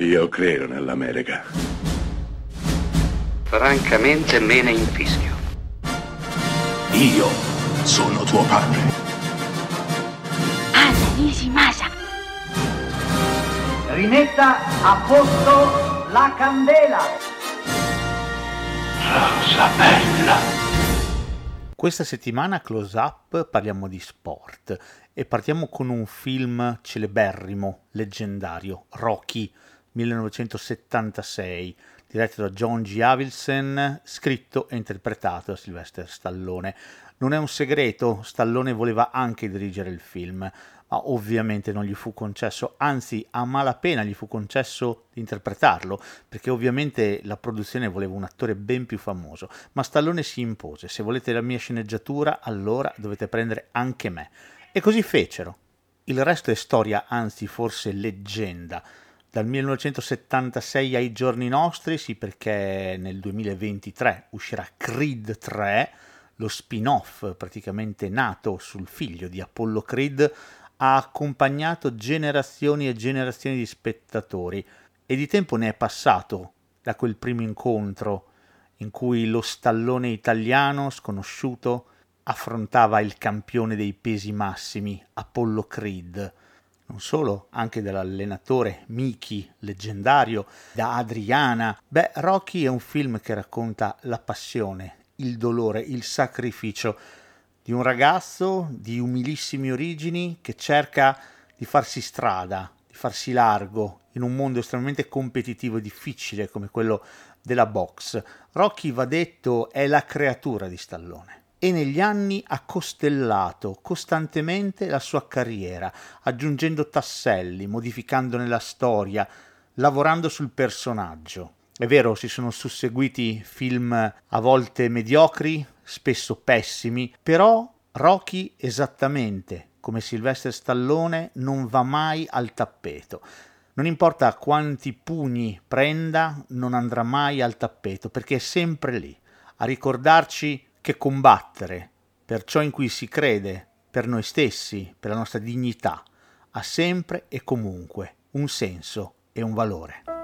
Io credo nell'America. Francamente me ne infischio. Io sono tuo padre. Anna Nishimasa. Rimetta a posto la candela. Rosa bella. Questa settimana a Close Up parliamo di sport e partiamo con un film celeberrimo, leggendario, Rocky 1976, diretto da John G. Avildsen, scritto e interpretato da Sylvester Stallone. Non è un segreto, Stallone voleva anche dirigere il film, ma ovviamente non gli fu concesso, anzi a malapena gli fu concesso di interpretarlo, perché ovviamente la produzione voleva un attore ben più famoso, ma Stallone si impose, se volete la mia sceneggiatura allora dovete prendere anche me. E così fecero. Il resto è storia, anzi forse leggenda dal 1976 ai giorni nostri, sì perché nel 2023 uscirà Creed 3, lo spin-off praticamente nato sul figlio di Apollo Creed, ha accompagnato generazioni e generazioni di spettatori e di tempo ne è passato da quel primo incontro in cui lo stallone italiano sconosciuto affrontava il campione dei pesi massimi, Apollo Creed non solo, anche dall'allenatore Miki, leggendario, da Adriana. Beh, Rocky è un film che racconta la passione, il dolore, il sacrificio di un ragazzo di umilissime origini che cerca di farsi strada, di farsi largo in un mondo estremamente competitivo e difficile come quello della box. Rocky, va detto, è la creatura di Stallone e negli anni ha costellato costantemente la sua carriera, aggiungendo tasselli, modificandone la storia, lavorando sul personaggio. È vero, si sono susseguiti film a volte mediocri, spesso pessimi, però Rocky esattamente come Sylvester Stallone non va mai al tappeto. Non importa quanti pugni prenda, non andrà mai al tappeto perché è sempre lì a ricordarci che combattere per ciò in cui si crede, per noi stessi, per la nostra dignità, ha sempre e comunque un senso e un valore.